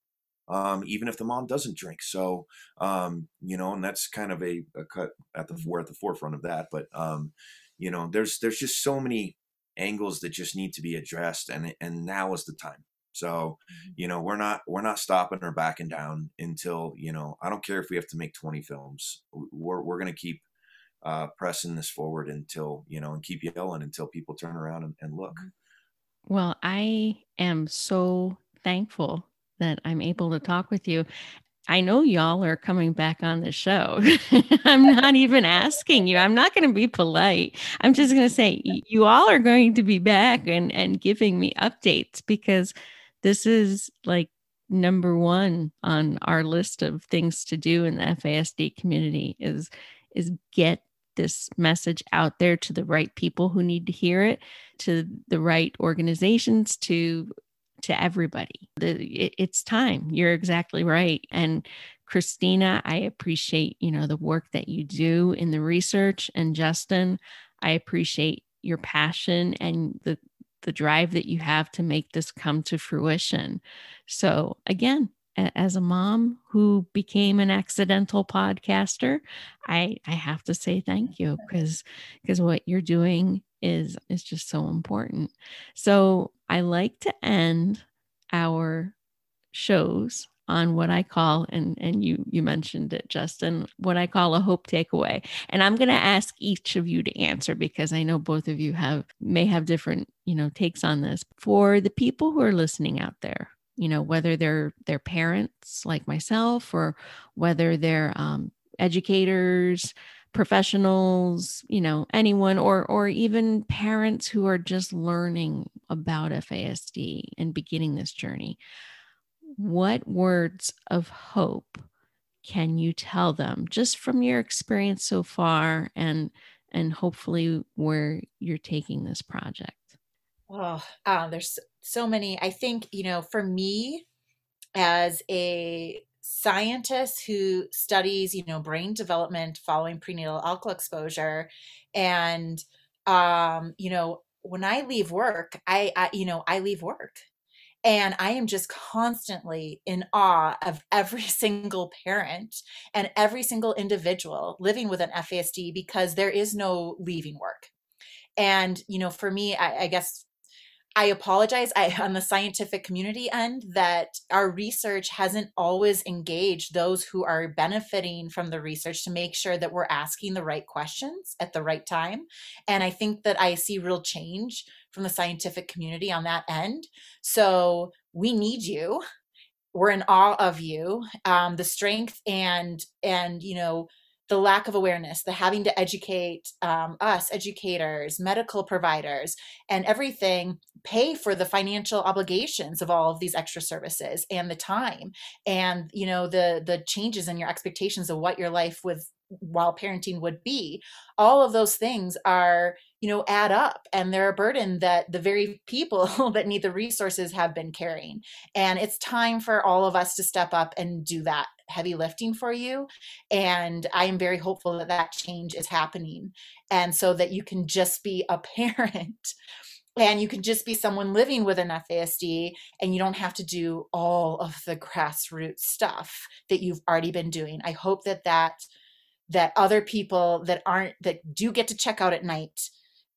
um, even if the mom doesn't drink. So, um, you know, and that's kind of a, a cut at the we're at the forefront of that. But um, you know, there's there's just so many angles that just need to be addressed, and and now is the time. So, mm-hmm. you know, we're not we're not stopping or backing down until you know. I don't care if we have to make 20 films. We're we're gonna keep uh, pressing this forward until you know, and keep yelling until people turn around and, and look. Mm-hmm. Well, I am so thankful that I'm able to talk with you. I know y'all are coming back on the show. I'm not even asking you. I'm not going to be polite. I'm just going to say you all are going to be back and and giving me updates because this is like number one on our list of things to do in the FASD community is is get this message out there to the right people who need to hear it, to the right organizations, to to everybody. The, it, it's time. You're exactly right. And Christina, I appreciate, you know, the work that you do in the research and Justin, I appreciate your passion and the the drive that you have to make this come to fruition. So, again, as a mom who became an accidental podcaster, I I have to say thank you because because what you're doing is is just so important. So, I like to end our shows on what I call and and you you mentioned it Justin what I call a hope takeaway. And I'm going to ask each of you to answer because I know both of you have may have different you know takes on this. For the people who are listening out there you know whether they're their parents like myself or whether they're um, educators professionals you know anyone or or even parents who are just learning about FASD and beginning this journey what words of hope can you tell them just from your experience so far and and hopefully where you're taking this project? Oh uh, there's so many. I think you know for me as a scientist who studies you know brain development following prenatal alcohol exposure and um you know when i leave work I, I you know i leave work and I am just constantly in awe of every single parent and every single individual living with an FASD because there is no leaving work. And, you know, for me, I, I guess I apologize I, on the scientific community end that our research hasn't always engaged those who are benefiting from the research to make sure that we're asking the right questions at the right time. And I think that I see real change from the scientific community on that end. So we need you. We're in awe of you. Um, the strength and and you know the lack of awareness, the having to educate um, us, educators, medical providers, and everything, pay for the financial obligations of all of these extra services and the time, and you know the the changes in your expectations of what your life with while parenting would be. All of those things are you know add up and they're a burden that the very people that need the resources have been carrying and it's time for all of us to step up and do that heavy lifting for you and i am very hopeful that that change is happening and so that you can just be a parent and you can just be someone living with an FASD and you don't have to do all of the grassroots stuff that you've already been doing. I hope that that that other people that aren't that do get to check out at night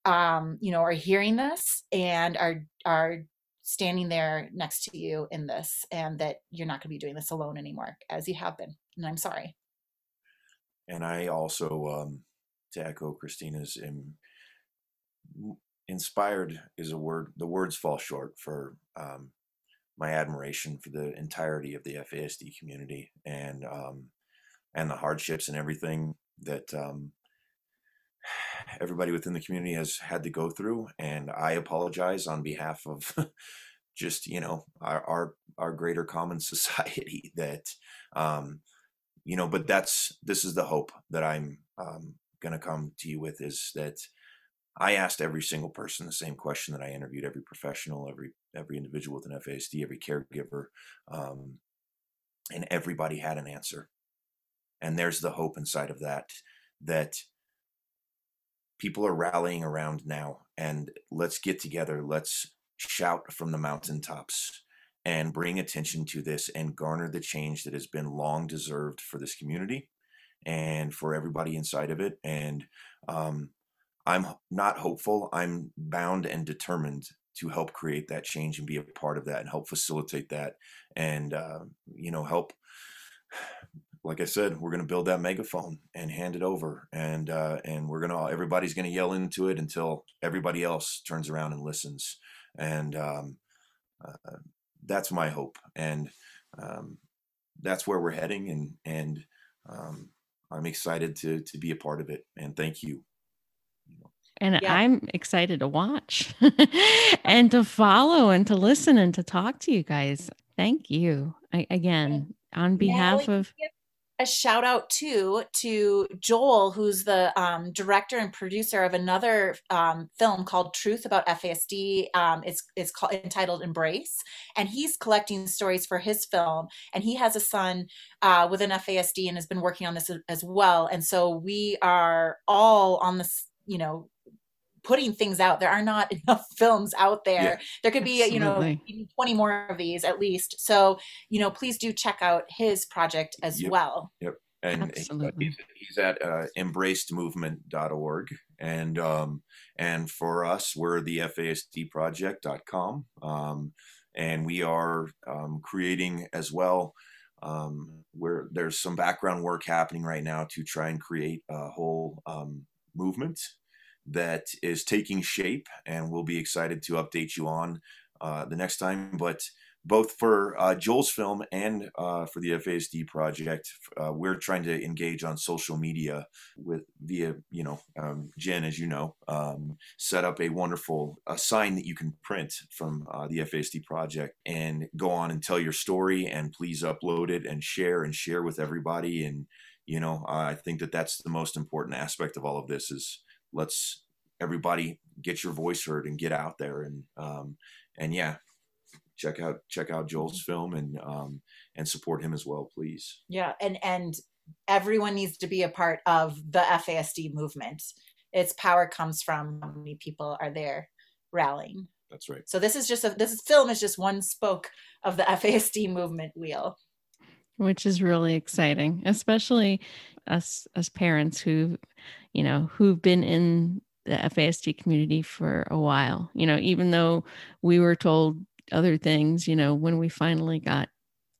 um, you know, are hearing this and are are standing there next to you in this, and that you're not going to be doing this alone anymore, as you have been. And I'm sorry. And I also, um, to echo Christina's, am inspired is a word. The words fall short for um, my admiration for the entirety of the FASD community and um, and the hardships and everything that um, everybody within the community has had to go through and i apologize on behalf of just you know our our, our greater common society that um you know but that's this is the hope that i'm um to come to you with is that i asked every single person the same question that i interviewed every professional every every individual with an fasd every caregiver um and everybody had an answer. And there's the hope inside of that that people are rallying around now and let's get together let's shout from the mountaintops and bring attention to this and garner the change that has been long deserved for this community and for everybody inside of it and um, i'm not hopeful i'm bound and determined to help create that change and be a part of that and help facilitate that and uh, you know help like I said, we're going to build that megaphone and hand it over, and uh, and we're gonna everybody's going to yell into it until everybody else turns around and listens, and um, uh, that's my hope, and um, that's where we're heading, and and um, I'm excited to to be a part of it, and thank you. And yeah. I'm excited to watch and to follow and to listen and to talk to you guys. Thank you. I, again, on behalf Natalie, of a shout out too to Joel, who's the um, director and producer of another um, film called Truth About FASD. Um, it's it's called entitled Embrace, and he's collecting stories for his film. And he has a son uh, with an FASD and has been working on this as well. And so we are all on this, you know, putting things out. There are not enough films out there. Yeah, there could be, absolutely. you know, 20 more of these at least. So, you know, please do check out his project as yep. well. Yep. And Absolutely. he's, he's at uh, embracedmovement.org. And, um, and for us, we're the FASDproject.com. Um, and we are um, creating as well um, where there's some background work happening right now to try and create a whole um, movement that is taking shape, and we'll be excited to update you on uh, the next time. But both for uh, Joel's film and uh, for the FASD project, uh, we're trying to engage on social media with via, you know, um, Jen, as you know, um, set up a wonderful a sign that you can print from uh, the FASD project and go on and tell your story and please upload it and share and share with everybody. And, you know, I think that that's the most important aspect of all of this is let's everybody get your voice heard and get out there and um, and yeah check out check out joel's mm-hmm. film and um, and support him as well please. Yeah and and everyone needs to be a part of the fasd movement. Its power comes from how many people are there rallying. That's right. So this is just a this film is just one spoke of the fasd movement wheel which is really exciting especially us as parents who you know who've been in the FASD community for a while. You know, even though we were told other things, you know, when we finally got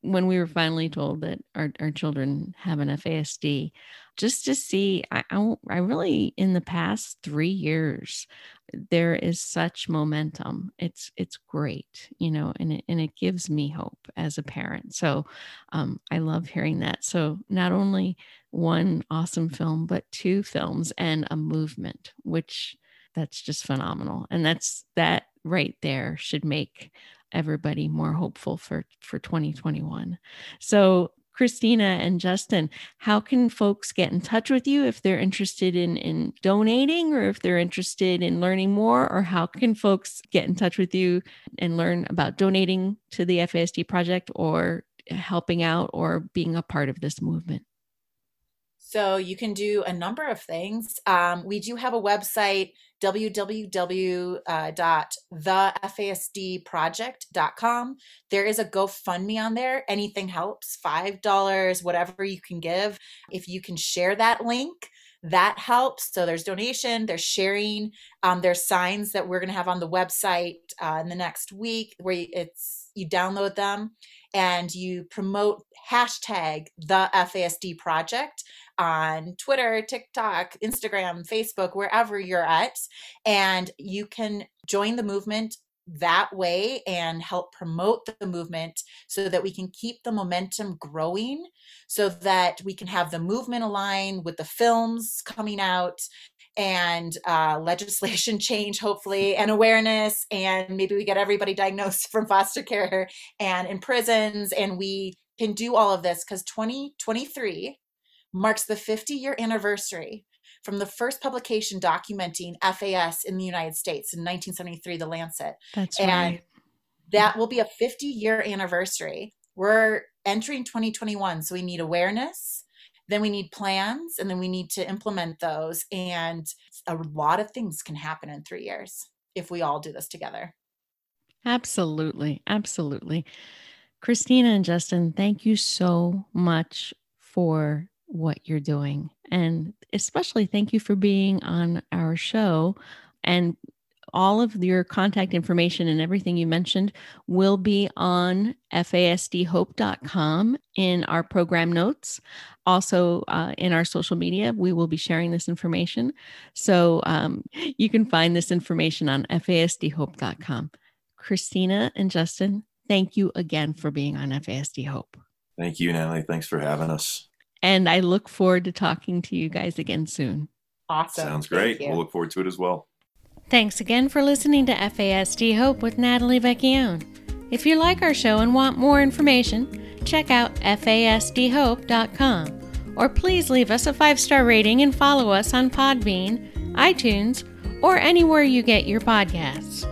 when we were finally told that our, our children have an FASD, just to see, I, I, I really, in the past three years, there is such momentum. It's, it's great, you know, and it, and it gives me hope as a parent. So um, I love hearing that. So not only one awesome film, but two films and a movement, which that's just phenomenal. And that's that right there should make everybody more hopeful for for 2021. So Christina and Justin, how can folks get in touch with you if they're interested in, in donating or if they're interested in learning more? Or how can folks get in touch with you and learn about donating to the FASD project or helping out or being a part of this movement? So you can do a number of things. Um, we do have a website, www.thefasdproject.com. There is a GoFundMe on there. Anything helps, $5, whatever you can give. If you can share that link, that helps. So there's donation, there's sharing, um, there's signs that we're going to have on the website uh, in the next week where it's you download them and you promote hashtag the FASD project on Twitter, TikTok, Instagram, Facebook, wherever you're at. And you can join the movement that way and help promote the movement so that we can keep the momentum growing so that we can have the movement align with the films coming out and uh, legislation change hopefully and awareness and maybe we get everybody diagnosed from foster care and in prisons and we can do all of this because 2023 marks the 50 year anniversary from the first publication documenting FAS in the United States in 1973, The Lancet. That's and right. that will be a 50 year anniversary. We're entering 2021, so we need awareness, then we need plans, and then we need to implement those. And a lot of things can happen in three years if we all do this together. Absolutely. Absolutely. Christina and Justin, thank you so much for what you're doing. And especially thank you for being on our show. And all of your contact information and everything you mentioned will be on fasdhope.com in our program notes. Also, uh, in our social media, we will be sharing this information. So um, you can find this information on fasdhope.com. Christina and Justin, thank you again for being on FASD Hope. Thank you, Natalie. Thanks for having us. And I look forward to talking to you guys again soon. Awesome. Sounds great. We'll look forward to it as well. Thanks again for listening to FASD Hope with Natalie Vecchione. If you like our show and want more information, check out fasdhope.com or please leave us a five star rating and follow us on Podbean, iTunes, or anywhere you get your podcasts.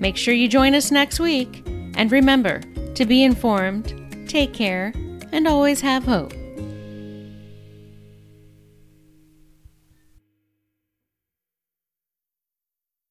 Make sure you join us next week, and remember to be informed, take care, and always have hope.